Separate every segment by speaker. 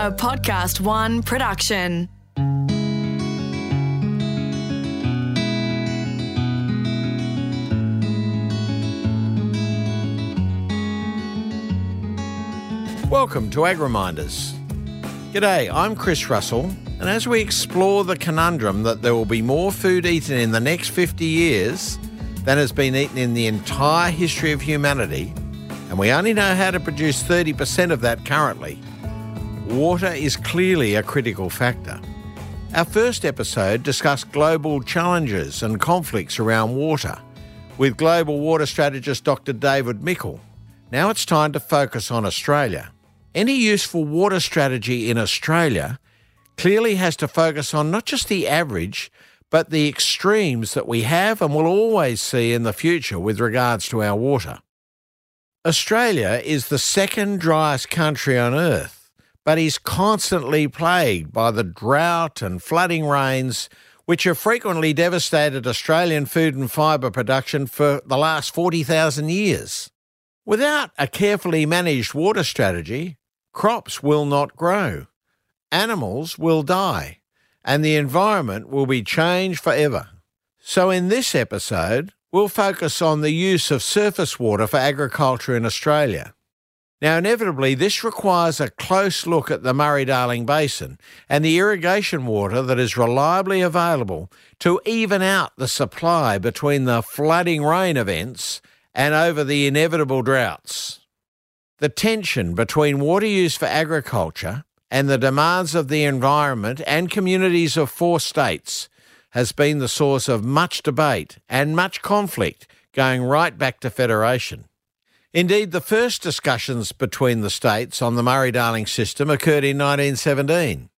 Speaker 1: a Podcast One production.
Speaker 2: Welcome to Agriminders. G'day, I'm Chris Russell, and as we explore the conundrum that there will be more food eaten in the next 50 years than has been eaten in the entire history of humanity, and we only know how to produce 30% of that currently, water is clearly a critical factor. Our first episode discussed global challenges and conflicts around water with global water strategist Dr. David Mickle. Now it's time to focus on Australia. Any useful water strategy in Australia clearly has to focus on not just the average, but the extremes that we have and will always see in the future with regards to our water. Australia is the second driest country on earth, but is constantly plagued by the drought and flooding rains which have frequently devastated Australian food and fibre production for the last 40,000 years. Without a carefully managed water strategy, crops will not grow, animals will die, and the environment will be changed forever. So, in this episode, we'll focus on the use of surface water for agriculture in Australia. Now, inevitably, this requires a close look at the Murray Darling Basin and the irrigation water that is reliably available to even out the supply between the flooding rain events and over the inevitable droughts. The tension between water use for agriculture and the demands of the environment and communities of four states has been the source of much debate and much conflict going right back to Federation. Indeed, the first discussions between the states on the Murray Darling system occurred in 1917.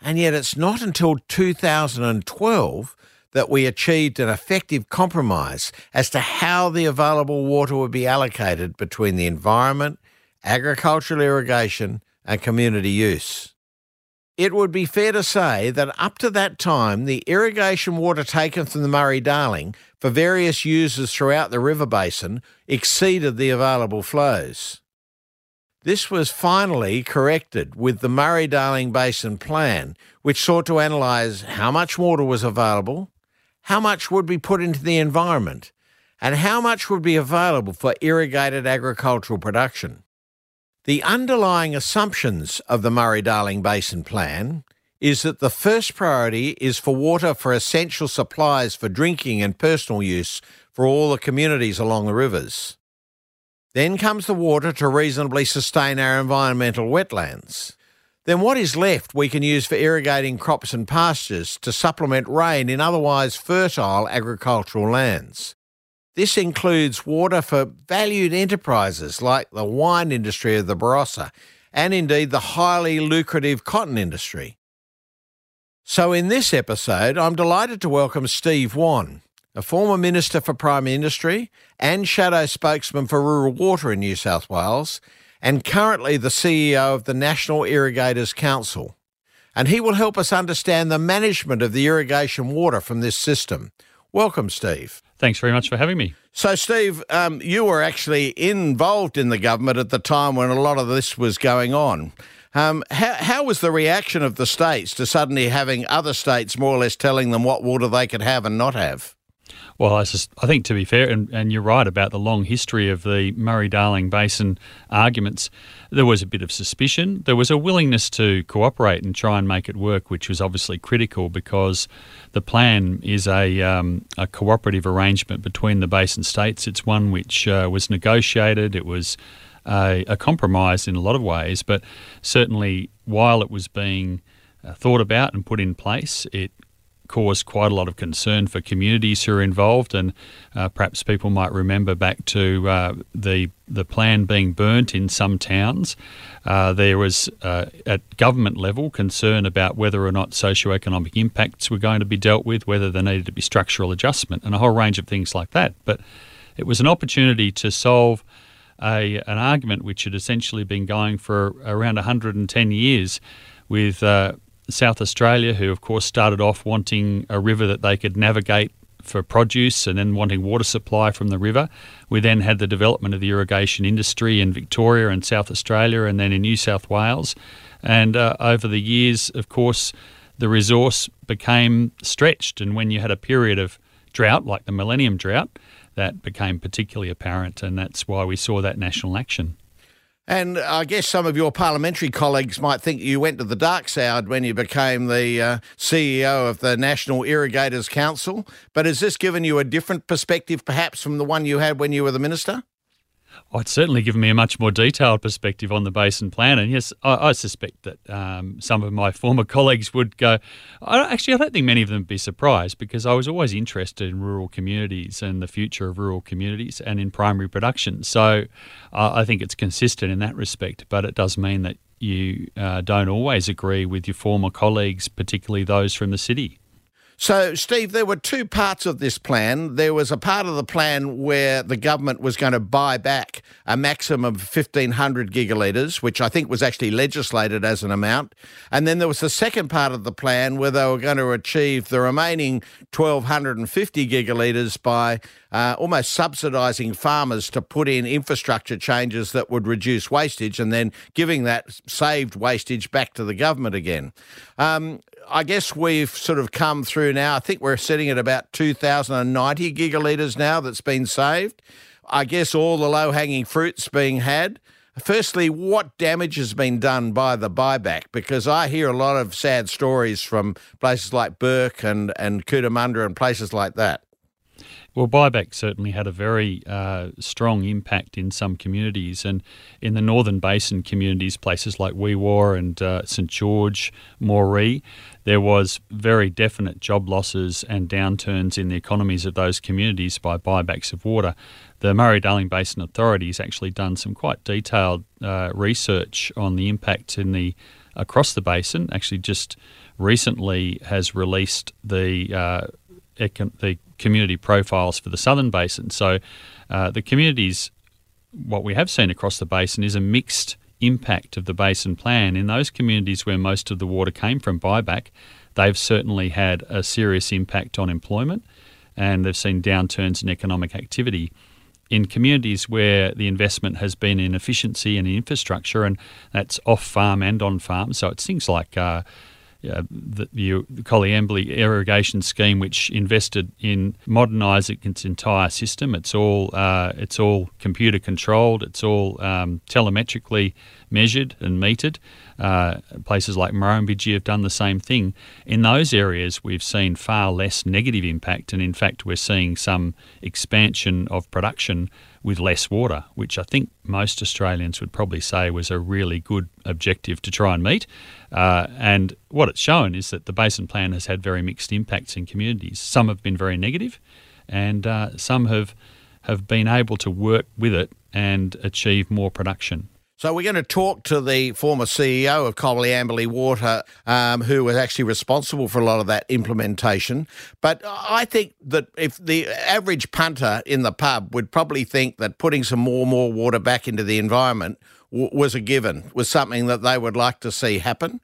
Speaker 2: And yet it's not until 2012 that we achieved an effective compromise as to how the available water would be allocated between the environment, agricultural irrigation, and community use. It would be fair to say that up to that time, the irrigation water taken from the Murray Darling for various users throughout the river basin exceeded the available flows. This was finally corrected with the Murray Darling Basin Plan, which sought to analyse how much water was available, how much would be put into the environment, and how much would be available for irrigated agricultural production. The underlying assumptions of the Murray Darling Basin Plan is that the first priority is for water for essential supplies for drinking and personal use for all the communities along the rivers. Then comes the water to reasonably sustain our environmental wetlands. Then what is left we can use for irrigating crops and pastures to supplement rain in otherwise fertile agricultural lands. This includes water for valued enterprises like the wine industry of the Barossa and indeed the highly lucrative cotton industry. So, in this episode, I'm delighted to welcome Steve Whan, a former Minister for Primary Industry and Shadow Spokesman for Rural Water in New South Wales, and currently the CEO of the National Irrigators Council. And he will help us understand the management of the irrigation water from this system. Welcome, Steve.
Speaker 3: Thanks very much for having me.
Speaker 2: So, Steve, um, you were actually involved in the government at the time when a lot of this was going on. Um, how, how was the reaction of the states to suddenly having other states more or less telling them what water they could have and not have?
Speaker 3: Well, I, just, I think to be fair, and, and, you're right about the long history of the Murray Darling Basin arguments, there was a bit of suspicion. There was a willingness to cooperate and try and make it work, which was obviously critical because the plan is a, um, a cooperative arrangement between the basin states. It's one which uh, was negotiated, it was a, a compromise in a lot of ways, but certainly while it was being uh, thought about and put in place, it caused quite a lot of concern for communities who are involved, and uh, perhaps people might remember back to uh, the the plan being burnt in some towns. Uh, there was uh, at government level concern about whether or not socioeconomic impacts were going to be dealt with, whether there needed to be structural adjustment, and a whole range of things like that. But it was an opportunity to solve. A, an argument which had essentially been going for around 110 years with uh, South Australia, who of course started off wanting a river that they could navigate for produce and then wanting water supply from the river. We then had the development of the irrigation industry in Victoria and South Australia and then in New South Wales. And uh, over the years, of course, the resource became stretched. And when you had a period of drought, like the Millennium Drought, that became particularly apparent. And that's why we saw that national action.
Speaker 2: And I guess some of your parliamentary colleagues might think you went to the dark side when you became the uh, CEO of the National Irrigators Council. But has this given you a different perspective, perhaps, from the one you had when you were the minister?
Speaker 3: Oh, it's certainly given me a much more detailed perspective on the basin plan. And yes, I, I suspect that um, some of my former colleagues would go. I actually, I don't think many of them would be surprised because I was always interested in rural communities and the future of rural communities and in primary production. So uh, I think it's consistent in that respect. But it does mean that you uh, don't always agree with your former colleagues, particularly those from the city.
Speaker 2: So, Steve, there were two parts of this plan. There was a part of the plan where the government was going to buy back a maximum of 1,500 gigalitres, which I think was actually legislated as an amount. And then there was the second part of the plan where they were going to achieve the remaining 1,250 gigalitres by uh, almost subsidising farmers to put in infrastructure changes that would reduce wastage and then giving that saved wastage back to the government again. Um, I guess we've sort of come through now. I think we're sitting at about 2,090 gigalitres now that's been saved. I guess all the low hanging fruit's being had. Firstly, what damage has been done by the buyback? Because I hear a lot of sad stories from places like Bourke and, and Cootamundra and places like that.
Speaker 3: Well, buyback certainly had a very uh, strong impact in some communities, and in the Northern Basin communities, places like Wee Waa and uh, St George, Moree, there was very definite job losses and downturns in the economies of those communities by buybacks of water. The Murray Darling Basin Authority has actually done some quite detailed uh, research on the impact in the across the basin. Actually, just recently has released the uh, the community profiles for the southern basin. So uh, the communities, what we have seen across the basin is a mixed impact of the basin plan. In those communities where most of the water came from buyback, they've certainly had a serious impact on employment and they've seen downturns in economic activity. In communities where the investment has been in efficiency and in infrastructure, and that's off farm and on farm, so it's things like uh, uh, the, the irrigation scheme, which invested in modernising its entire system. It's all uh, it's all computer controlled. It's all um, telemetrically measured and metered. Uh, places like Murrumbidgee have done the same thing. In those areas, we've seen far less negative impact, and in fact, we're seeing some expansion of production with less water, which I think most Australians would probably say was a really good objective to try and meet. Uh, and what it's shown is that the Basin Plan has had very mixed impacts in communities. Some have been very negative, and uh, some have have been able to work with it and achieve more production.
Speaker 2: So we're going to talk to the former CEO of Coleambally Water, um, who was actually responsible for a lot of that implementation. But I think that if the average punter in the pub would probably think that putting some more and more water back into the environment w- was a given, was something that they would like to see happen.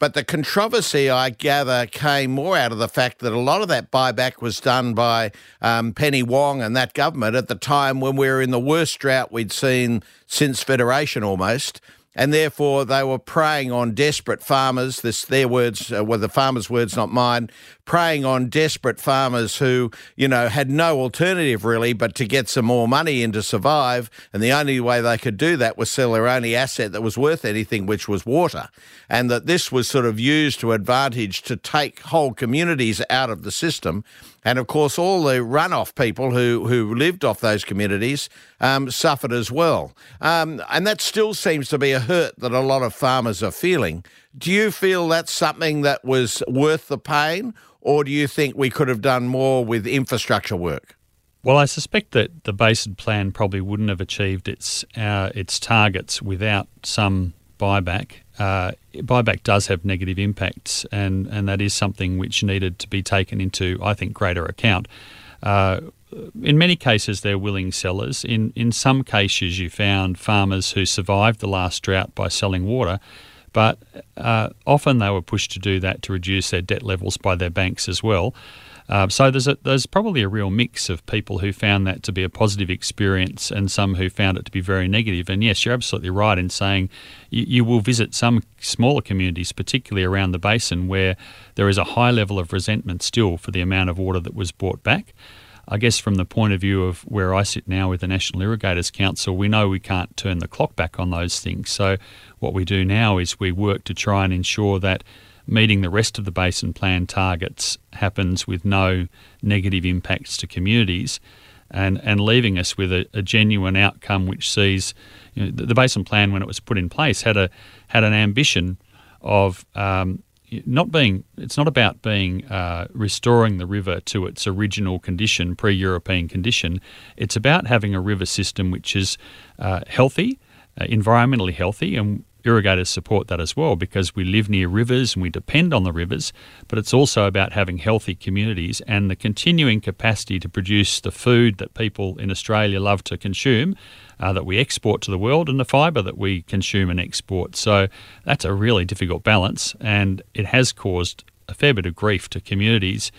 Speaker 2: But the controversy, I gather, came more out of the fact that a lot of that buyback was done by um, Penny Wong and that government at the time when we were in the worst drought we'd seen since Federation almost and therefore they were preying on desperate farmers. This their words uh, were the farmers' words, not mine. Preying on desperate farmers who, you know, had no alternative really but to get some more money in to survive, and the only way they could do that was sell their only asset that was worth anything, which was water, and that this was sort of used to advantage to take whole communities out of the system and of course, all the runoff people who, who lived off those communities um, suffered as well. Um, and that still seems to be a hurt that a lot of farmers are feeling. Do you feel that's something that was worth the pain, or do you think we could have done more with infrastructure work?
Speaker 3: Well, I suspect that the Basin Plan probably wouldn't have achieved its uh, its targets without some buyback. Uh, buyback does have negative impacts, and, and that is something which needed to be taken into, I think, greater account. Uh, in many cases, they're willing sellers. In in some cases, you found farmers who survived the last drought by selling water, but uh, often they were pushed to do that to reduce their debt levels by their banks as well. Uh, so there's a, there's probably a real mix of people who found that to be a positive experience and some who found it to be very negative. And yes, you're absolutely right in saying you, you will visit some smaller communities, particularly around the basin, where there is a high level of resentment still for the amount of water that was brought back. I guess from the point of view of where I sit now with the National Irrigators Council, we know we can't turn the clock back on those things. So what we do now is we work to try and ensure that meeting the rest of the basin plan targets happens with no negative impacts to communities and, and leaving us with a, a genuine outcome which sees you know, the, the, basin plan when it was put in place had a had an ambition of um, not being it's not about being uh, restoring the river to its original condition pre-European condition. It's about having a river system which is uh, healthy uh, environmentally healthy and irrigators support that as well because we live near rivers and we depend on the rivers, but it's also about having healthy communities and the continuing capacity to produce the food that people in Australia love to consume. Uh, that we export to the world and the fibre that we consume and export. So that's a really difficult balance, and it has caused a fair bit of grief to communities.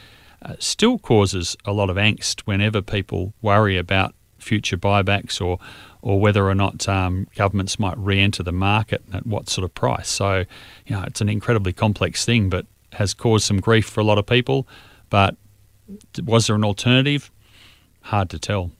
Speaker 3: Uh, still causes a lot of angst whenever people worry about future buybacks or or whether or not um, governments might re-enter the market at what sort of price. So, you know, it's an incredibly complex thing, but has caused some grief for a lot of people. But was there an alternative? Hard to tell.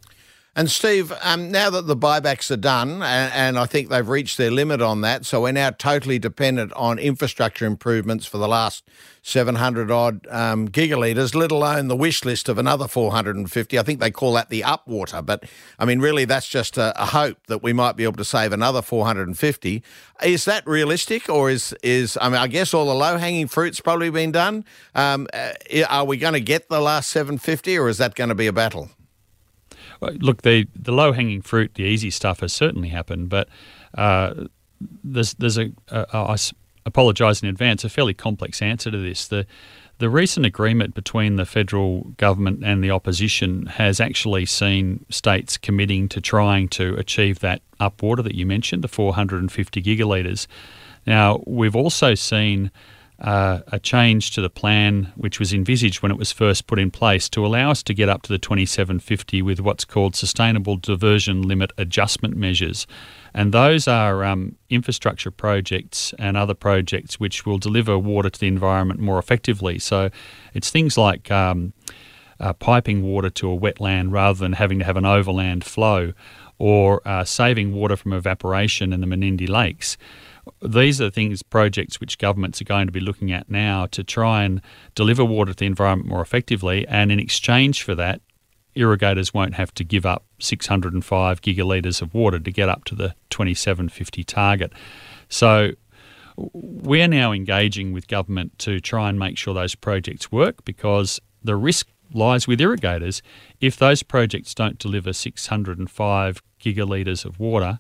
Speaker 2: And Steve, um, now that the buybacks are done, and, and, I think they've reached their limit on that, so we're now totally dependent on infrastructure improvements for the last 700 odd um, gigalitres, let alone the wish list of another 450. I think they call that the upwater, but I mean, really, that's just a, a hope that we might be able to save another 450. Is that realistic, or is is I mean, I guess all the low hanging fruit's probably been done. Um, uh, are we going to get the last 750, or is that going to be a battle?
Speaker 3: Look, the the low hanging fruit, the easy stuff has certainly happened, but uh, there's there's a, a I apologise in advance, a fairly complex answer to this. The the recent agreement between the federal government and the opposition has actually seen states committing to trying to achieve that upwater that you mentioned, the 450 gigalitres. Now, we've also seen uh, a change to the plan which was envisaged when it was first put in place to allow us to get up to the 2750 with what's called sustainable diversion limit adjustment measures. And those are um, infrastructure projects and other projects which will deliver water to the environment more effectively. So it's things like um, uh, piping water to a wetland rather than having to have an overland flow or uh, saving water from evaporation in the Menindee Lakes these are things, projects which governments are going to be looking at now to try and deliver water to the environment more effectively. And in exchange for that, irrigators won't have to give up 605 gigalitres of water to get up to the 2750 target. So we're now engaging with government to try and make sure those projects work because the risk lies with irrigators. If those projects don't deliver 605 gigalitres of water,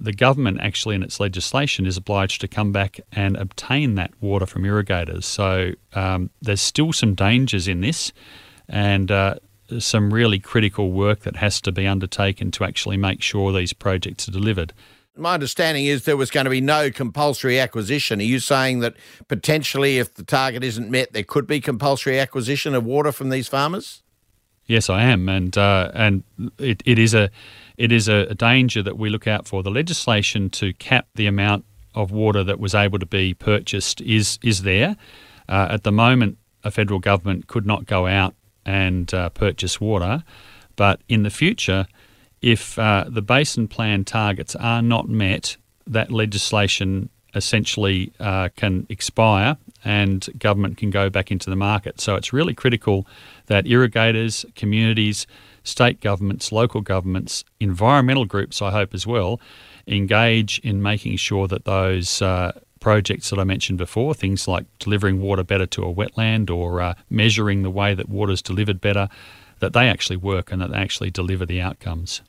Speaker 3: the government actually in its legislation is obliged to come back and obtain that water from irrigators. So um, there's still some dangers in this and uh, some really critical work that has to be undertaken to actually make sure these projects are delivered.
Speaker 2: My understanding is there was going to be no compulsory acquisition. Are you saying that potentially, if the target isn't met, there could be compulsory acquisition of water from these farmers?
Speaker 3: Yes, I am, and uh, and it, it is a it is a, danger that we look out for. The legislation to cap the amount of water that was able to be purchased is is there. Uh, at the moment, a federal government could not go out and uh, purchase water, but in the future, if uh, the basin plan targets are not met, that legislation essentially uh, can expire and government can go back into the market. So it's really critical that irrigators, communities, state governments, local governments, environmental groups, I hope as well, engage in making sure that those uh, projects that I mentioned before, things like delivering water better to a wetland or uh, measuring the way that water is delivered better, that they actually work and that they actually deliver the outcomes.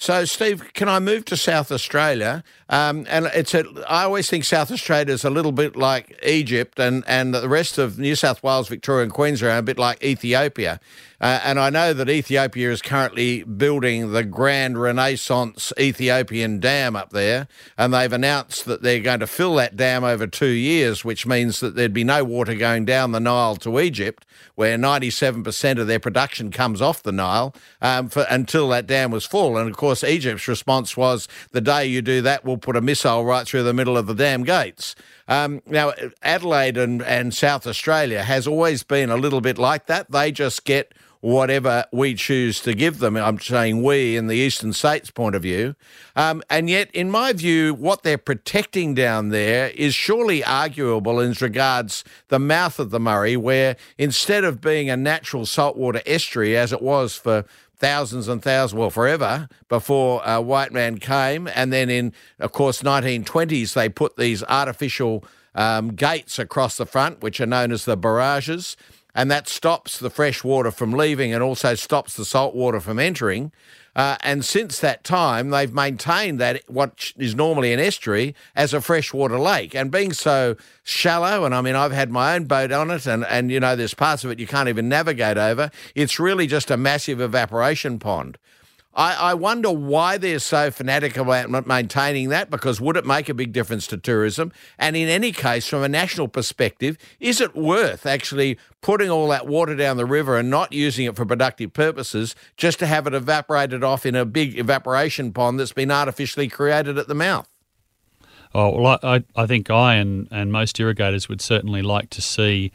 Speaker 2: So, Steve, can I move to South Australia? Um, and it's a, I always think South Australia is a little bit like Egypt, and, and the rest of New South Wales, Victoria, and Queensland are a bit like Ethiopia. Uh, and I know that Ethiopia is currently building the Grand Renaissance Ethiopian Dam up there, and they've announced that they're going to fill that dam over two years, which means that there'd be no water going down the Nile to Egypt, where 97% of their production comes off the Nile, um, for, until that dam was full. And of course, Egypt's response was the day you do that, we'll put a missile right through the middle of the dam gates. Um, now, Adelaide and, and South Australia has always been a little bit like that. They just get whatever we choose to give them. I'm saying we in the eastern states' point of view. Um, and yet, in my view, what they're protecting down there is surely arguable as regards the mouth of the Murray, where instead of being a natural saltwater estuary as it was for thousands and thousands, well, forever before a white man came. And then in, of course, 1920s, they put these artificial um, gates across the front, which are known as the barrages and that stops the fresh water from leaving and also stops the salt water from entering. Uh, and since that time, they've maintained that what is normally an estuary as a freshwater lake. And being so shallow, and I mean, I've had my own boat on it, and, and you know, there's parts of it you can't even navigate over, it's really just a massive evaporation pond. I, I wonder why they're so fanatic about maintaining that because would it make a big difference to tourism? And in any case, from a national perspective, is it worth actually putting all that water down the river and not using it for productive purposes just to have it evaporated off in a big evaporation pond that's been artificially created at the mouth?
Speaker 3: Oh, well, I, I think I and, and most irrigators would certainly like to see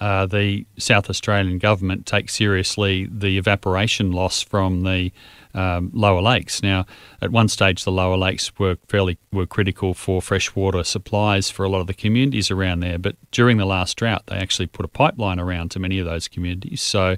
Speaker 3: uh, the South Australian government take seriously the evaporation loss from the um, lower lakes. Now, at one stage, the lower lakes were fairly were critical for freshwater supplies for a lot of the communities around there. But during the last drought, they actually put a pipeline around to many of those communities. So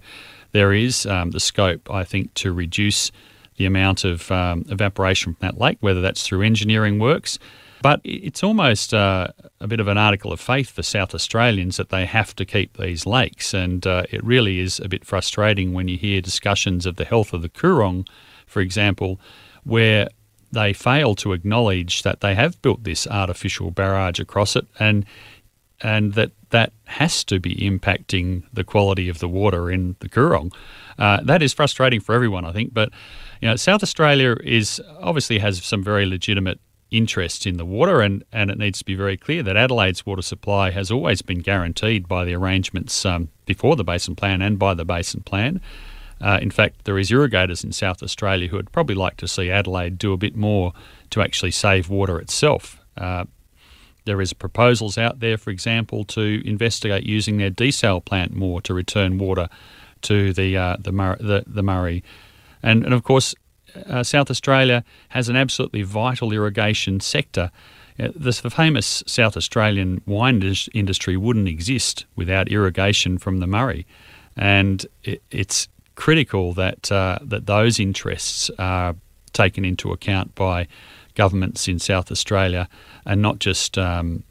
Speaker 3: there is um, the scope, I think, to reduce the amount of um, evaporation from that lake, whether that's through engineering works. But it's almost uh, a bit of an article of faith for South Australians that they have to keep these lakes. And uh, it really is a bit frustrating when you hear discussions of the health of the Coorong, for example, where they fail to acknowledge that they have built this artificial barrage across it and and that that has to be impacting the quality of the water in the Coorong. Uh, that is frustrating for everyone, I think. But you know, South Australia is obviously has some very legitimate interest in the water, and, and it needs to be very clear that Adelaide's water supply has always been guaranteed by the arrangements um, before the Basin Plan and by the Basin Plan. Uh, in fact, there is irrigators in South Australia who would probably like to see Adelaide do a bit more to actually save water itself. Uh, there is proposals out there, for example, to investigate using their desal plant more to return water to the uh, the, Mur- the, the Murray, and and of course uh, South Australia has an absolutely vital irrigation sector. Uh, the famous South Australian wine industry wouldn't exist without irrigation from the Murray, and it, it's critical that uh, that those interests are taken into account by governments in South Australia, and not just um,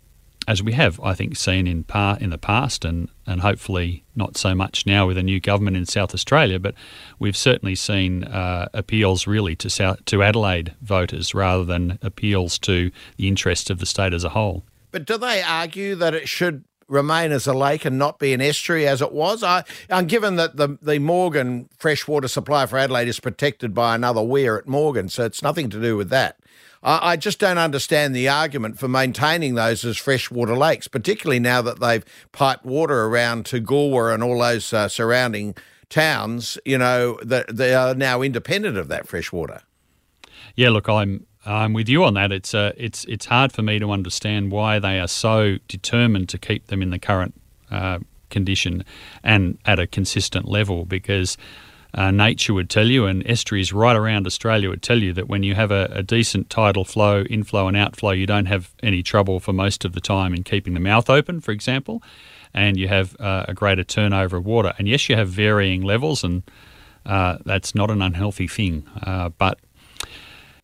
Speaker 3: as we have, I think, seen in par in the past, and and hopefully not so much now with a new government in South Australia. But we've certainly seen uh, appeals really to South to Adelaide voters rather than appeals to the interest of the state as a whole.
Speaker 2: But do they argue that it should remain as a lake and not be an estuary as it was? I, and given that the, the Morgan freshwater supply for Adelaide is protected by another weir at Morgan, so it's nothing to do with that. I, just don't understand the argument for maintaining those as freshwater lakes, particularly now that they've piped water around to Goolwa and all those uh, surrounding towns. You know that they are now independent of that freshwater.
Speaker 3: Yeah, look, I'm I'm with you on that. It's uh, it's it's hard for me to understand why they are so determined to keep them in the current uh, condition and at a consistent level because uh, nature would tell you, and estuaries right around Australia would tell you that when you have a, a, decent tidal flow, inflow and outflow, you don't have any trouble for most of the time in keeping the mouth open, for example, and you have uh, a greater turnover of water. And yes, you have varying levels, and uh, that's not an unhealthy thing. Uh, but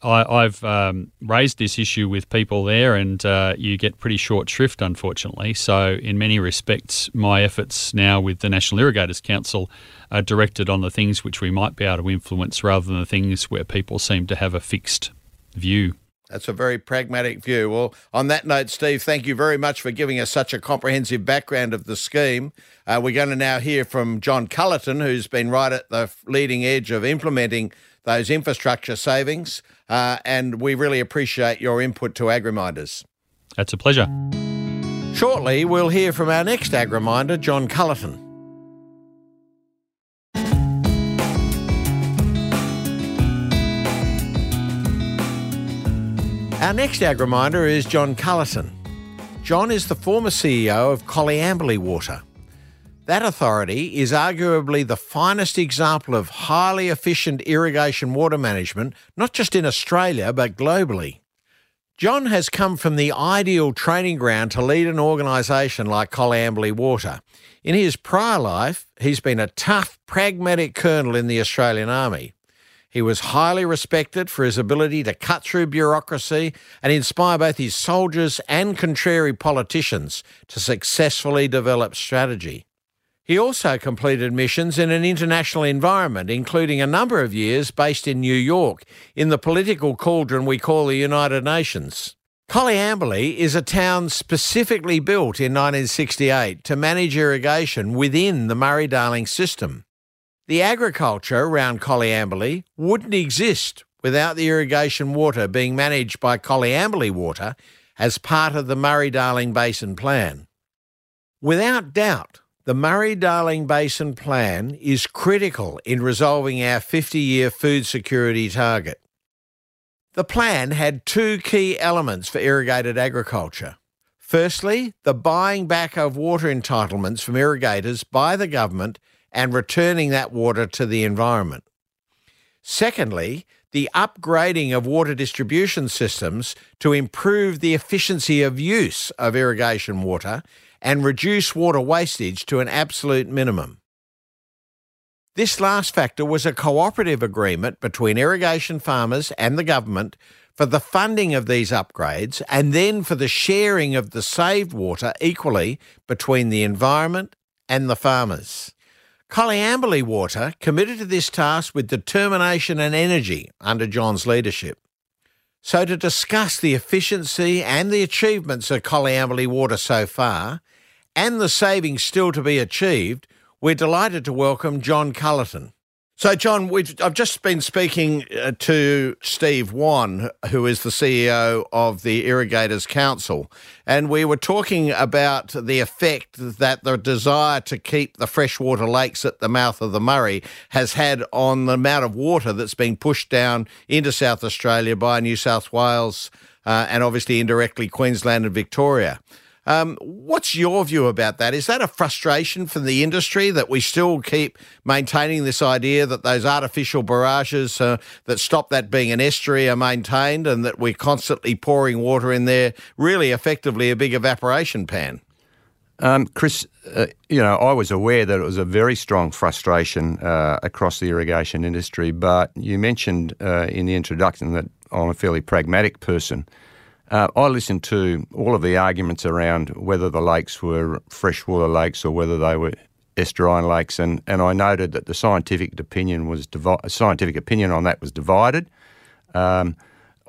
Speaker 3: I, have um, raised this issue with people there, and uh, you get pretty short shrift, unfortunately. So, in many respects, my efforts now with the National Irrigators Council are directed on the things which we might be able to influence rather than the things where people seem to have a fixed view.
Speaker 2: That's a very pragmatic view. Well, on that note, Steve, thank you very much for giving us such a comprehensive background of the scheme. Uh, we're going to now hear from John Culleton, who's been right at the leading edge of implementing those infrastructure savings. Uh, and we really appreciate your input to Agriminders.
Speaker 3: That's a pleasure.
Speaker 2: Shortly, we'll hear from our next Agriminder, John Culleton. Our next Agriminder is John Culleton. John is the former CEO of Coleambally Water. That authority is arguably the finest example of highly efficient irrigation water management, not just in Australia, but globally. John has come from the ideal training ground to lead an organisation like Coleambally Water. In his prior life, he's been a tough, pragmatic colonel in the Australian Army. He was highly respected for his ability to cut through bureaucracy and inspire both his soldiers and contrary politicians to successfully develop strategy. He also completed missions in an international environment, including a number of years based in New York in the political cauldron we call the United Nations. Coleambally is a town specifically built in 1968 to manage irrigation within the Murray Darling system. The agriculture around Coleambally wouldn't exist without the irrigation water being managed by Coleambally Water as part of the Murray Darling Basin Plan. Without doubt, the Murray Darling Basin Plan is critical in resolving our 50 year food security target. The plan had two key elements for irrigated agriculture. Firstly, the buying back of water entitlements from irrigators by the government and returning that water to the environment. Secondly, the upgrading of water distribution systems to improve the efficiency of use of irrigation water and reduce water wastage to an absolute minimum. This last factor was a cooperative agreement between irrigation farmers and the government for the funding of these upgrades and then for the sharing of the saved water equally between the environment and the farmers. Coleambally Water committed to this task with determination and energy under John's leadership. So, to discuss the efficiency and the achievements of Coleambally Water so far, and the savings still to be achieved, we're delighted to welcome John Culleton. So, John, I've just been speaking uh, to Steve Whan, who is the CEO of the Irrigators Council, and we were talking about the effect that the desire to keep the freshwater lakes at the mouth of the Murray has had on the amount of water that's being pushed down into South Australia by New South Wales uh, and obviously indirectly Queensland and Victoria. Um, what's your view about that? Is that a frustration from the industry that we still keep maintaining this idea that those artificial barrages uh, that stop that being an estuary are maintained and that we're constantly pouring water in there, really effectively a big evaporation pan?
Speaker 4: Um, Chris, uh, you know, I was aware that it was a very strong frustration uh, across the irrigation industry, but you mentioned uh, in the introduction that I'm a fairly pragmatic person. Uh, I listened to all of the arguments around whether the lakes were freshwater lakes or whether they were estuarine lakes, and, and I noted that the scientific opinion was divi- scientific opinion on that was divided. Um,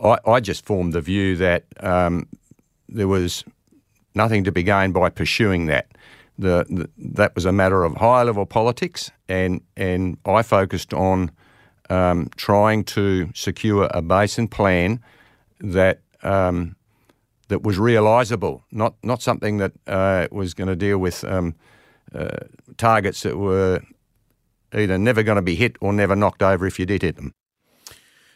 Speaker 4: I, I, just formed the view that um, there was nothing to be gained by pursuing that. The, the, that was a matter of high level politics, and and I focused on um, trying to secure a basin plan that um, that was realisable, not not something that uh, was going to deal with um, uh, targets that were either never going to be hit or never knocked over if you did hit them.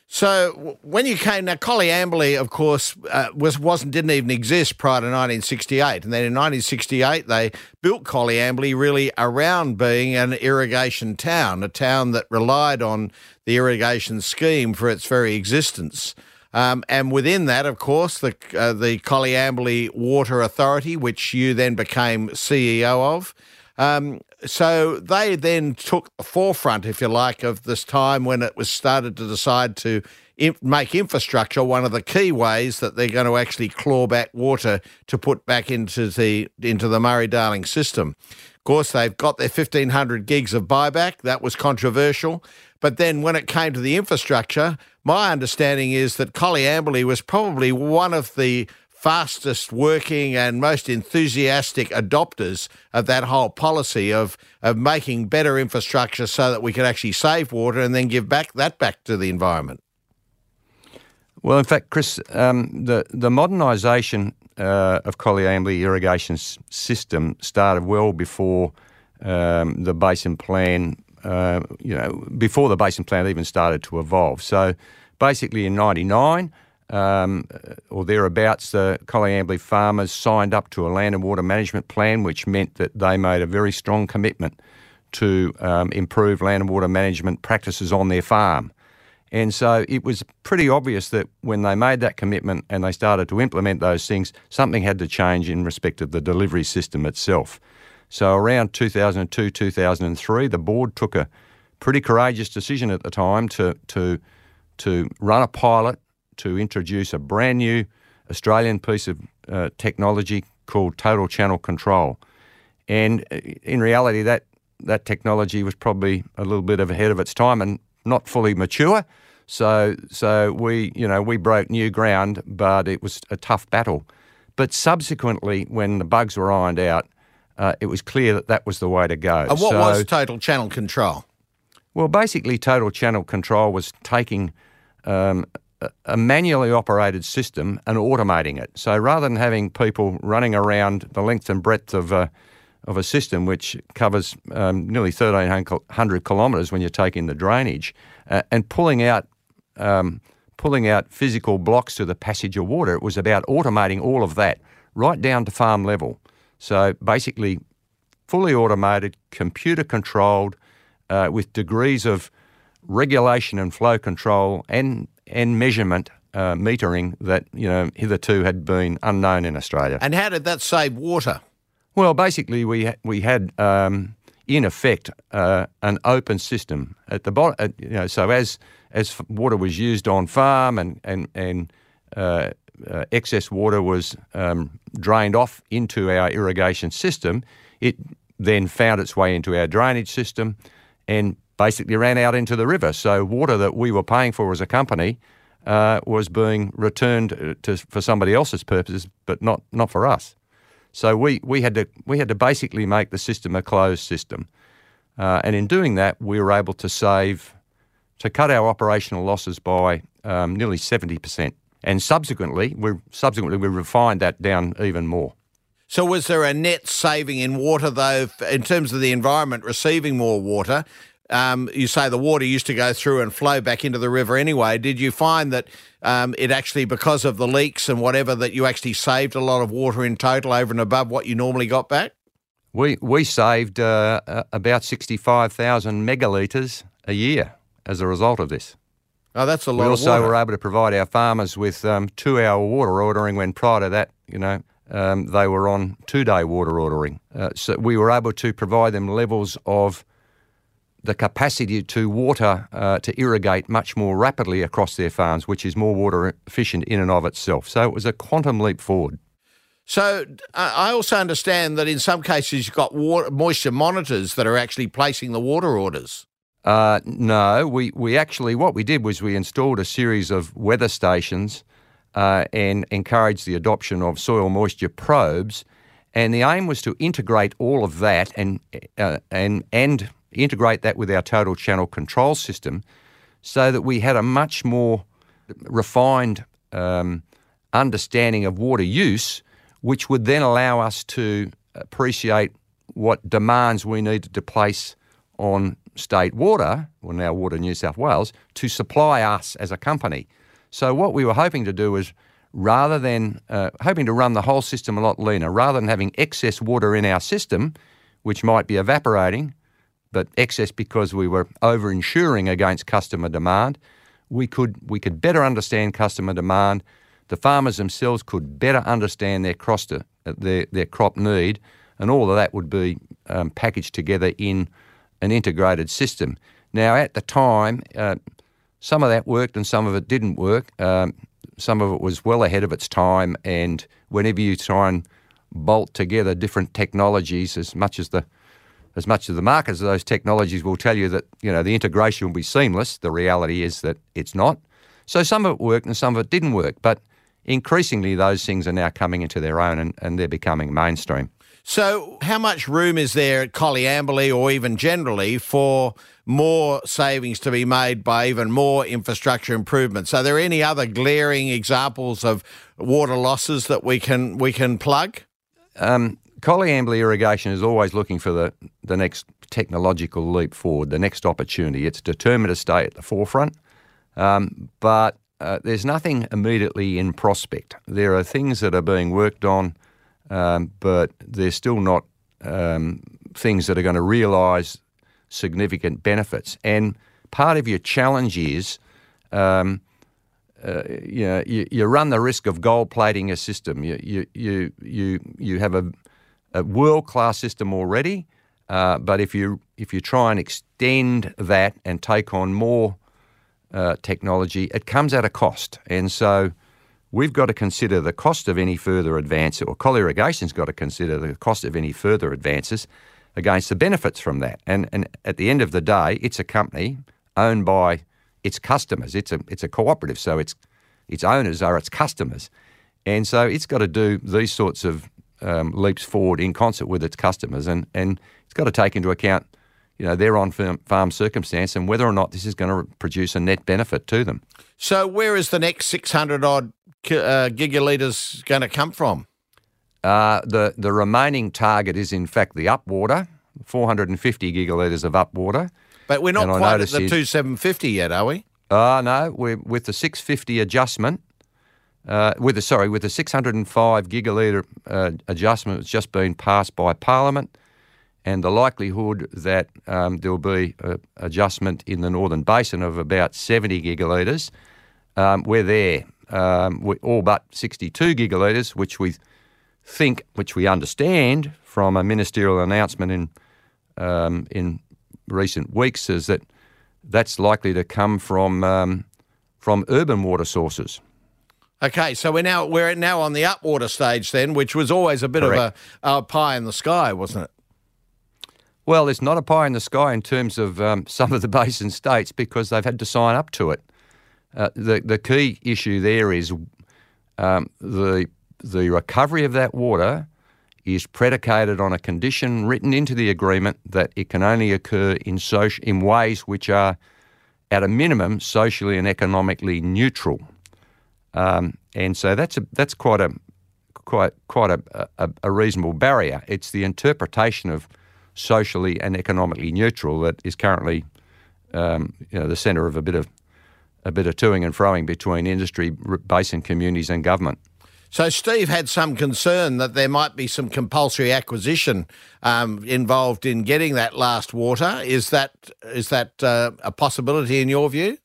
Speaker 2: So when you came now, Coleambally, of course, uh, was wasn't didn't even exist prior to 1968, and then in 1968 they built Coleambally really around being an irrigation town, a town that relied on the irrigation scheme for its very existence. Um, and within that, of course, the uh, the Coleambally Water Authority, which you then became CEO of. Um, so they then took the forefront, if you like, of this time when it was started to decide to make infrastructure one of the key ways that they're going to actually claw back water to put back into the into the Murray Darling system. Of course, they've got their 1500 gigs of buyback. That was controversial. But then when it came to the infrastructure, my understanding is that Coleambally was probably one of the fastest working and most enthusiastic adopters of that whole policy of, of making better infrastructure so that we can actually save water and then give back that back to the environment.
Speaker 4: Well, in fact, Chris, um, the the modernisation uh, of Coleambally irrigation system started well before um, the basin plan. Uh, you know, before the basin plan even started to evolve. So, basically, in '99 um, or thereabouts, the Coleambally farmers signed up to a land and water management plan, which meant that they made a very strong commitment to um, improve land and water management practices on their farm. And so it was pretty obvious that when they made that commitment and they started to implement those things, something had to change in respect of the delivery system itself. So around 2002, 2003, the board took a pretty courageous decision at the time to, to, to run a pilot to introduce a brand new Australian piece of uh, technology called total channel control. And uh, in reality, that, that technology was probably a little bit ahead of its time and not fully mature. So, so we, you know, we broke new ground, but it was a tough battle. But subsequently, when the bugs were ironed out, uh, it was clear that that was the way to go.
Speaker 2: And what so, was total channel control?
Speaker 4: Well, basically, total channel control was taking um, a manually operated system and automating it. So rather than having people running around the length and breadth of a, of a system which covers um, nearly 1,300 kilometres when you're taking the drainage, uh, and pulling out um, pulling out physical blocks to the passage of water. It was about automating all of that right down to farm level. So basically, fully automated, computer controlled, uh, with degrees of regulation and flow control and and measurement uh, metering that you know hitherto had been unknown in Australia.
Speaker 2: And how did that save water?
Speaker 4: Well, basically, we ha- we had um, in effect uh, an open system at the bottom. you know, so as as water was used on farm and and and uh, uh, excess water was um, drained off into our irrigation system, it then found its way into our drainage system and basically ran out into the river. So water that we were paying for as a company uh, was being returned to, for somebody else's purposes, but not not for us. So we, we had to we had to basically make the system a closed system, uh, and in doing that, we were able to save to cut our operational losses by um, nearly seventy percent. And subsequently, we subsequently we refined that down even more.
Speaker 2: So, was there a net saving in water, though, in terms of the environment receiving more water? Um, you say the water used to go through and flow back into the river anyway. Did you find that um, it actually, because of the leaks and whatever, that you actually saved a lot of water in total over and above what you normally got back?
Speaker 4: We we saved uh, about sixty five thousand megalitres a year as a result of this.
Speaker 2: Oh, that's a lot.
Speaker 4: We also were able to provide our farmers with um, two hour water ordering when prior to that, you know, um, they were on two day water ordering. Uh, so we were able to provide them levels of the capacity to water, uh, to irrigate much more rapidly across their farms, which is more water efficient in and of itself. So it was a quantum leap forward.
Speaker 2: So uh, I also understand that in some cases you've got water, moisture monitors that are actually placing the water orders.
Speaker 4: Uh, no, we, we actually, what we did was we installed a series of weather stations uh, and encouraged the adoption of soil moisture probes. And the aim was to integrate all of that and, uh, and, and integrate that with our total channel control system so that we had a much more refined um, understanding of water use, which would then allow us to appreciate what demands we needed to place on state water, or now Water New South Wales, to supply us as a company. So what we were hoping to do was rather than uh, hoping to run the whole system a lot leaner, rather than having excess water in our system, which might be evaporating, but excess because we were over insuring against customer demand. We could, we could better understand customer demand. The farmers themselves could better understand their, to, uh, their, their crop need, and all of that would be um, packaged together in an integrated system. Now, at the time, uh, some of that worked and some of it didn't work. Um, some of it was well ahead of its time, and whenever you try and bolt together different technologies, as much as the as much as the markers of those technologies will tell you that you know the integration will be seamless, the reality is that it's not. So some of it worked and some of it didn't work, but increasingly those things are now coming into their own and, and they're becoming mainstream.
Speaker 2: So, how much room is there at Coleambally or even generally for more savings to be made by even more infrastructure improvements? Are there any other glaring examples of water losses that we can we can plug?
Speaker 4: Um, Coleambally irrigation is always looking for the, the next technological leap forward, the next opportunity. It's determined to stay at the forefront, um, but uh, there's nothing immediately in prospect. There are things that are being worked on um, but they're still not um, things that are going to realise significant benefits. And part of your challenge is, um, uh, you, know, you, you, run the risk of gold plating a system. You, you, you, you, you have a, a world class system already, uh, but if you, if you try and extend that and take on more uh, technology, it comes at a cost. And so we've got to consider the cost of any further advance, or Coal Irrigation's got to consider the cost of any further advances against the benefits from that. And, and at the end of the day, it's a company owned by its customers. It's a, it's a cooperative, so its, its owners are its customers. And so it's got to do these sorts of um, leaps forward in concert with its customers, and, and it's got to take into account you know, their on-farm circumstance and whether or not this is going to produce a net benefit to them.
Speaker 2: So, where is the next 600 odd uh, gigalitres going to come from?
Speaker 4: Uh, the the remaining target is in fact the upwater, 450 gigalitres of upwater.
Speaker 2: But we're not quite at the 2750 yet, are we?
Speaker 4: Uh, no, we're with the 650 adjustment. Uh, with the sorry, with the 605 gigalitre uh, adjustment that's just been passed by Parliament, and the likelihood that um, there will be an adjustment in the Northern Basin of about 70 gigalitres, um, we're there um, all but 62 gigalitres, which we think, which we understand from a ministerial announcement in um, in recent weeks, is that that's likely to come from um, from urban water sources.
Speaker 2: Okay, so we're now we're now on the upwater stage then, which was always a bit Correct. of a, a, pie in the sky, wasn't it?
Speaker 4: Well, it's not a pie in the sky in terms of um, some of the basin states because they've had to sign up to it. Uh, the the key issue there is um, the the recovery of that water is predicated on a condition written into the agreement that it can only occur in social, in ways which are at a minimum socially and economically neutral. Um, and so that's a, that's quite a quite quite a, a, a, reasonable barrier. It's the interpretation of socially and economically neutral that is currently um, you know, the centre of a bit of a bit of toing and froing between industry, basin communities, and government.
Speaker 2: So, Steve had some concern that there might be some compulsory acquisition um, involved in getting that last water. Is that is that uh, a possibility in your view?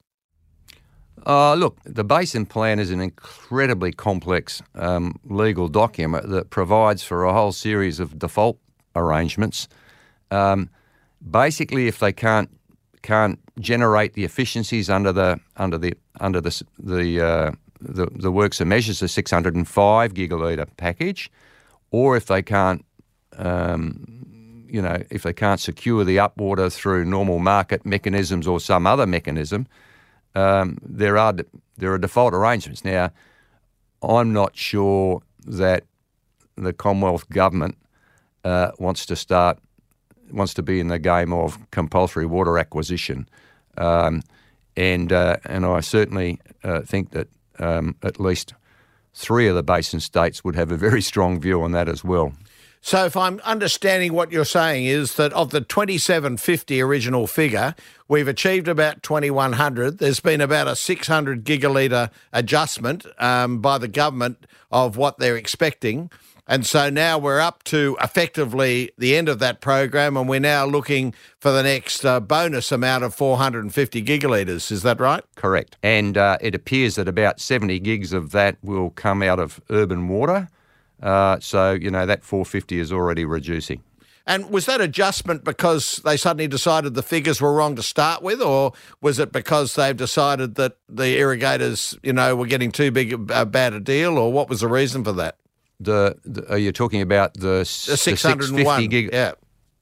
Speaker 4: Uh, look, the Basin Plan is an incredibly complex um, legal document that provides for a whole series of default arrangements. Um, basically, if they can't can't generate the efficiencies under the under the under the the uh, the, the works and measures the 605 gigalitre package, or if they can't, um, you know, if they can't secure the upwater through normal market mechanisms or some other mechanism, um, there are there are default arrangements. Now, I'm not sure that the Commonwealth government uh, wants to start wants to be in the game of compulsory water acquisition. Um, and, uh, and I certainly uh, think that um, at least three of the basin states would have a very strong view on that as well.
Speaker 2: So, if I'm understanding what you're saying, is that of the 2750 original figure, we've achieved about 2100. There's been about a 600 gigalitre adjustment um, by the government of what they're expecting. And so now we're up to effectively the end of that program, and we're now looking for the next uh, bonus amount of 450 gigalitres. Is that right?
Speaker 4: Correct. And uh, it appears that about 70 gigs of that will come out of urban water. Uh, so, you know, that 450 is already reducing.
Speaker 2: And was that adjustment because they suddenly decided the figures were wrong to start with, or was it because they've decided that the irrigators, you know, were getting too big a bad a deal, or what was the reason for that?
Speaker 4: The, the are you talking about the,
Speaker 2: The 601.
Speaker 4: gig,
Speaker 2: yeah.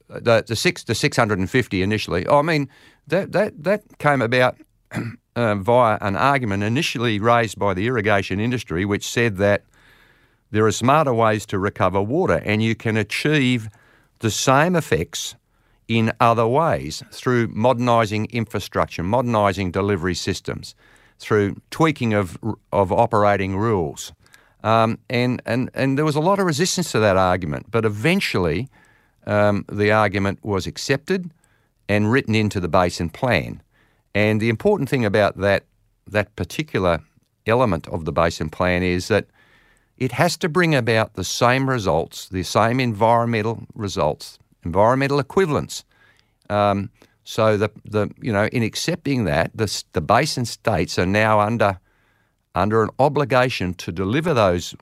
Speaker 4: the the six the six hundred and fifty initially. I mean that that that came about uh, via an argument initially raised by the irrigation industry, which said that there are smarter ways to recover water, and you can achieve the same effects in other ways through modernising infrastructure, modernising delivery systems, through tweaking of of operating rules. Um, and, and, and there was a lot of resistance to that argument, but eventually um, the argument was accepted and written into the basin plan. And the important thing about that, that particular element of the basin plan is that it has to bring about the same results, the same environmental results, environmental equivalence. Um, so the, the you know in accepting that, the, the basin states are now under under an obligation to deliver those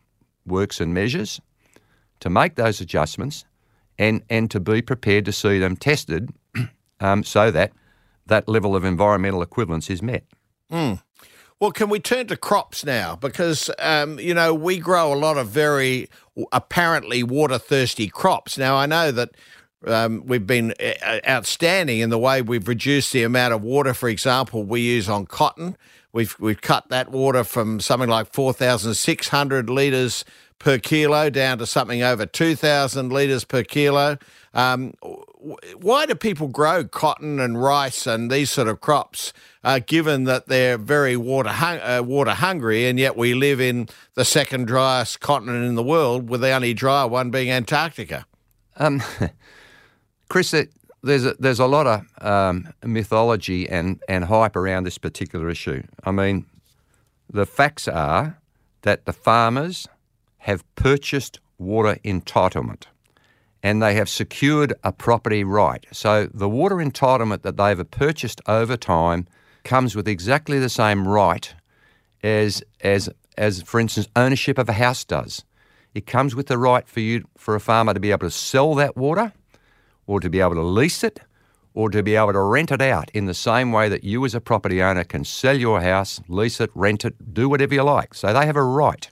Speaker 4: works and measures, to make those adjustments, and, and to be prepared to see them tested um, so that that level of environmental equivalence is met.
Speaker 2: Well, can we turn to crops now? Because, um, you know, we grow a lot of very apparently water thirsty crops. Now, I know that um, we've been uh, outstanding in the way we've reduced the amount of water, for example, we use on cotton. We've, we've cut that water from something like 4,600 litres per kilo down to something over 2,000 litres per kilo. Um, why do people grow cotton and rice and these sort of crops, uh, given that they're very water hung- uh, water hungry, and yet we live in the second driest continent in the world, with the only dry one being Antarctica?
Speaker 4: Um, Chris, there's a, there's a lot of um, mythology and, and hype around this particular issue. I mean, the facts are that the farmers have purchased water entitlement and they have secured a property right. So the water entitlement that they've purchased over time comes with exactly the same right as as as for instance ownership of a house does. It comes with the right for you for a farmer to be able to sell that water or to be able to lease it or to be able to rent it out in the same way that you as a property owner can sell your house, lease it, rent it, do whatever you like. So they have a right.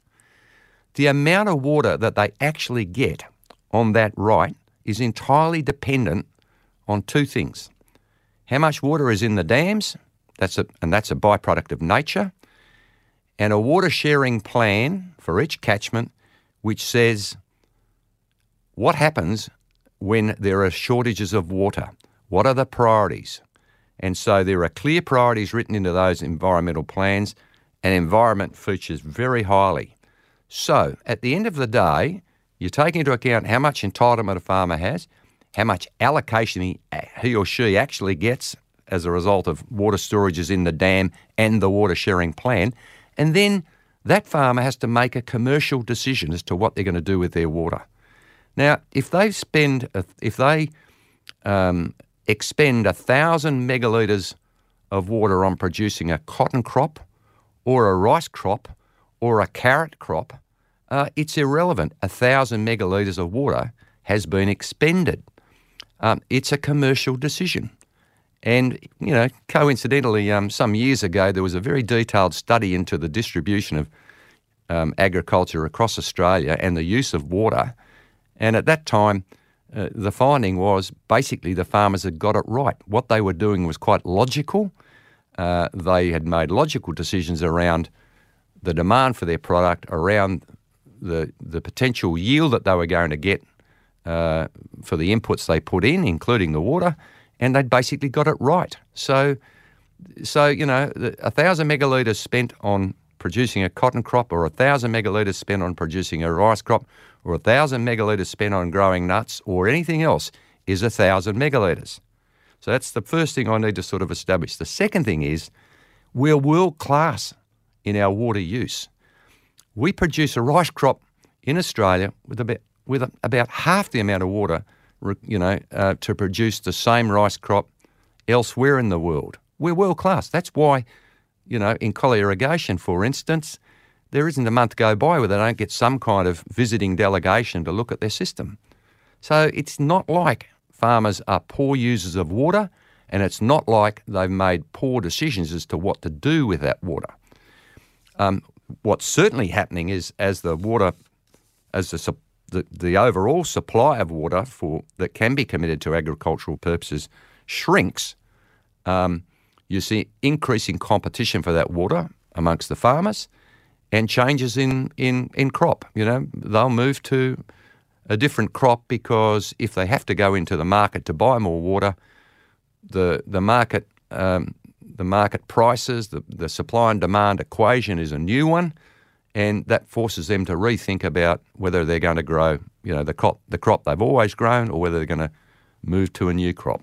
Speaker 4: The amount of water that they actually get on that right is entirely dependent on two things. How much water is in the dams, that's a, and that's a byproduct of nature, and a water sharing plan for each catchment which says what happens when there are shortages of water? What are the priorities? And so there are clear priorities written into those environmental plans, and environment features very highly. So at the end of the day, you take into account how much entitlement a farmer has, how much allocation he, he or she actually gets as a result of water storages in the dam and the water sharing plan, and then that farmer has to make a commercial decision as to what they're going to do with their water. Now, if they spend, if they um, expend a thousand megalitres of water on producing a cotton crop, or a rice crop, or a carrot crop, uh, it's irrelevant. A thousand megalitres of water has been expended. Um, it's a commercial decision. And, you know, coincidentally, um, some years ago, there was a very detailed study into the distribution of um, agriculture across Australia and the use of water. And at that time, uh, the finding was basically the farmers had got it right. What they were doing was quite logical. Uh, they had made logical decisions around the demand for their product, around the, the potential yield that they were going to get uh, for the inputs they put in, including the water, and they'd basically got it right. So, so you know, a thousand megalitres spent on producing a cotton crop, or a thousand megalitres spent on producing a rice crop, or a thousand megalitres spent on growing nuts, or anything else, is a thousand megalitres. So that's the first thing I need to sort of establish. The second thing is we're world class in our water use. We produce a rice crop in Australia with about with about half the amount of water, you know, uh, to produce the same rice crop elsewhere in the world. We're world class. That's why, you know, in collar irrigation, for instance, there isn't a month go by where they don't get some kind of visiting delegation to look at their system. So it's not like farmers are poor users of water, and it's not like they've made poor decisions as to what to do with that water. Um, what's certainly happening is as the water, as the, the, the overall supply of water for that can be committed to agricultural purposes shrinks, um, you see increasing competition for that water amongst the farmers and changes in, in, in crop. You know, they'll move to a different crop because if they have to go into the market to buy more water, the the market um, the market prices, the, the supply and demand equation is a new one, and that forces them to rethink about whether they're going to grow, you know, the crop the crop they've always grown, or whether they're going to move to a new crop.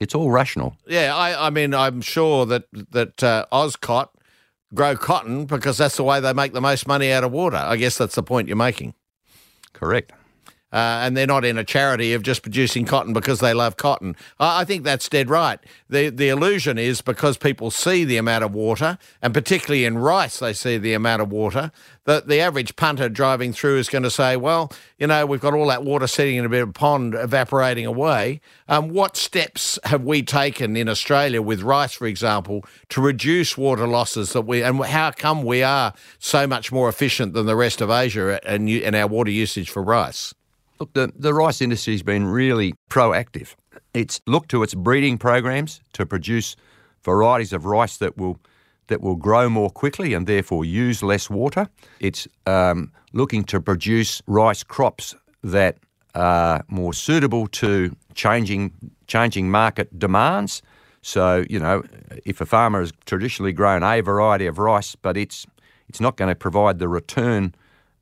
Speaker 4: It's all rational.
Speaker 2: Yeah, I, I mean, I'm sure that that uh, grow cotton because that's the way they make the most money out of water. I guess that's the point you're making.
Speaker 4: Correct.
Speaker 2: Uh, and they're not in a charity of just producing cotton because they love cotton. I, I think that's dead right. The the illusion is because people see the amount of water, and particularly in rice, they see the amount of water. That the average punter driving through is going to say, "Well, you know, we've got all that water sitting in a bit of pond, evaporating away. Um, what steps have we taken in Australia with rice, for example, to reduce water losses? That we and how come we are so much more efficient than the rest of Asia and in our water usage for rice?"
Speaker 4: Look, the, the rice industry has been really proactive. It's looked to its breeding programs to produce varieties of rice that will that will grow more quickly and therefore use less water. It's um, looking to produce rice crops that are more suitable to changing changing market demands. So you know, if a farmer has traditionally grown a variety of rice, but it's it's not going to provide the return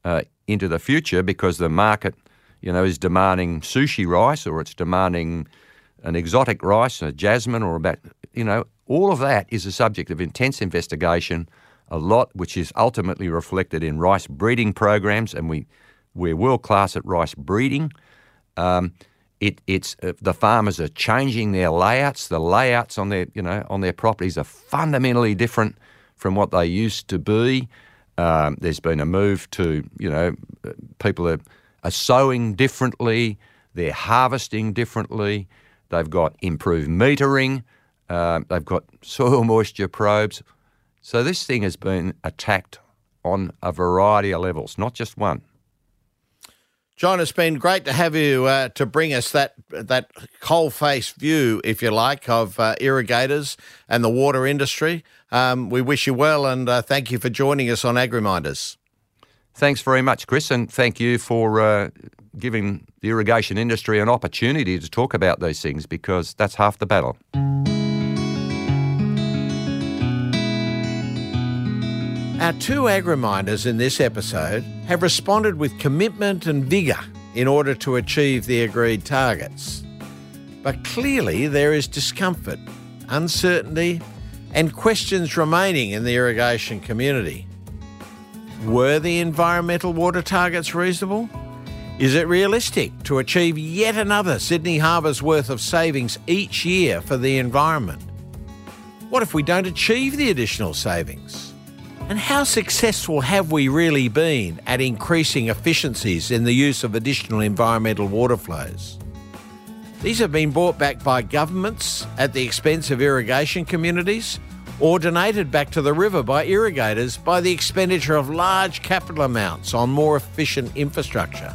Speaker 4: uh, into the future because the market you know, is demanding sushi rice or it's demanding an exotic rice, a jasmine or about, you know, all of that is a subject of intense investigation, a lot which is ultimately reflected in rice breeding programs, and we, we're world class at rice breeding. Um, it, it's uh, the farmers are changing their layouts. The layouts on their you know on their properties are fundamentally different from what they used to be. Um, there's been a move to you know uh, people are are sowing differently, they're harvesting differently, they've got improved metering, uh, they've got soil moisture probes. So this thing has been attacked on a variety of levels, not just one.
Speaker 2: John, it's been great to have you uh, to bring us that that coal face view, if you like, of uh, irrigators and the water industry. Um, we wish you well and uh, thank you for joining us on Agriminders.
Speaker 4: Thanks very much, Chris, and thank you for uh, giving the irrigation industry an opportunity to talk about these things because that's half the battle.
Speaker 2: Our two Agriminders in this episode have responded with commitment and vigour in order to achieve the agreed targets. But clearly, there is discomfort, uncertainty, and questions remaining in the irrigation community. Were the environmental water targets reasonable? Is it realistic to achieve yet another Sydney Harbour's worth of savings each year for the environment? What if we don't achieve the additional savings? And how successful have we really been at increasing efficiencies in the use of additional environmental water flows? These have been brought back by governments at the expense of irrigation communities or donated back to the river by irrigators by the expenditure of large capital amounts on more efficient infrastructure.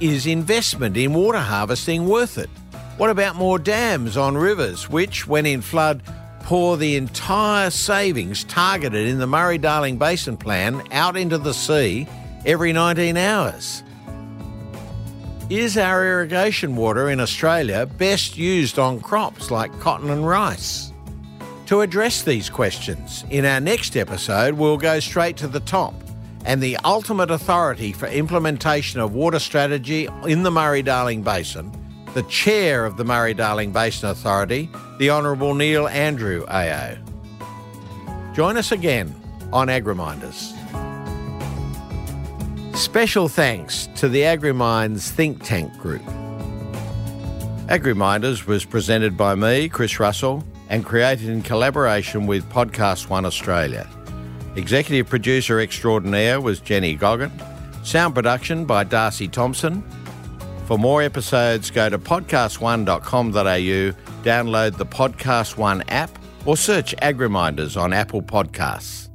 Speaker 2: Is investment in water harvesting worth it? What about more dams on rivers, which, when in flood, pour the entire savings targeted in the Murray Darling Basin Plan out into the sea every 19 hours? Is our irrigation water in Australia best used on crops like cotton and rice? To address these questions, in our next episode, we'll go straight to the top and the ultimate authority for implementation of water strategy in the Murray Darling Basin, the chair of the Murray Darling Basin Authority, the Honourable Neil Andrew AO. Join us again on Agriminders. Special thanks to the AgriMinds think tank group. Agriminders was presented by me, Chris Russell, and created in collaboration with Podcast One Australia. Executive producer extraordinaire was Jenny Goggin. Sound production by Darcy Thompson. For more episodes, go to podcast1.com.au, download the Podcast One app, or search Agriminders on Apple Podcasts.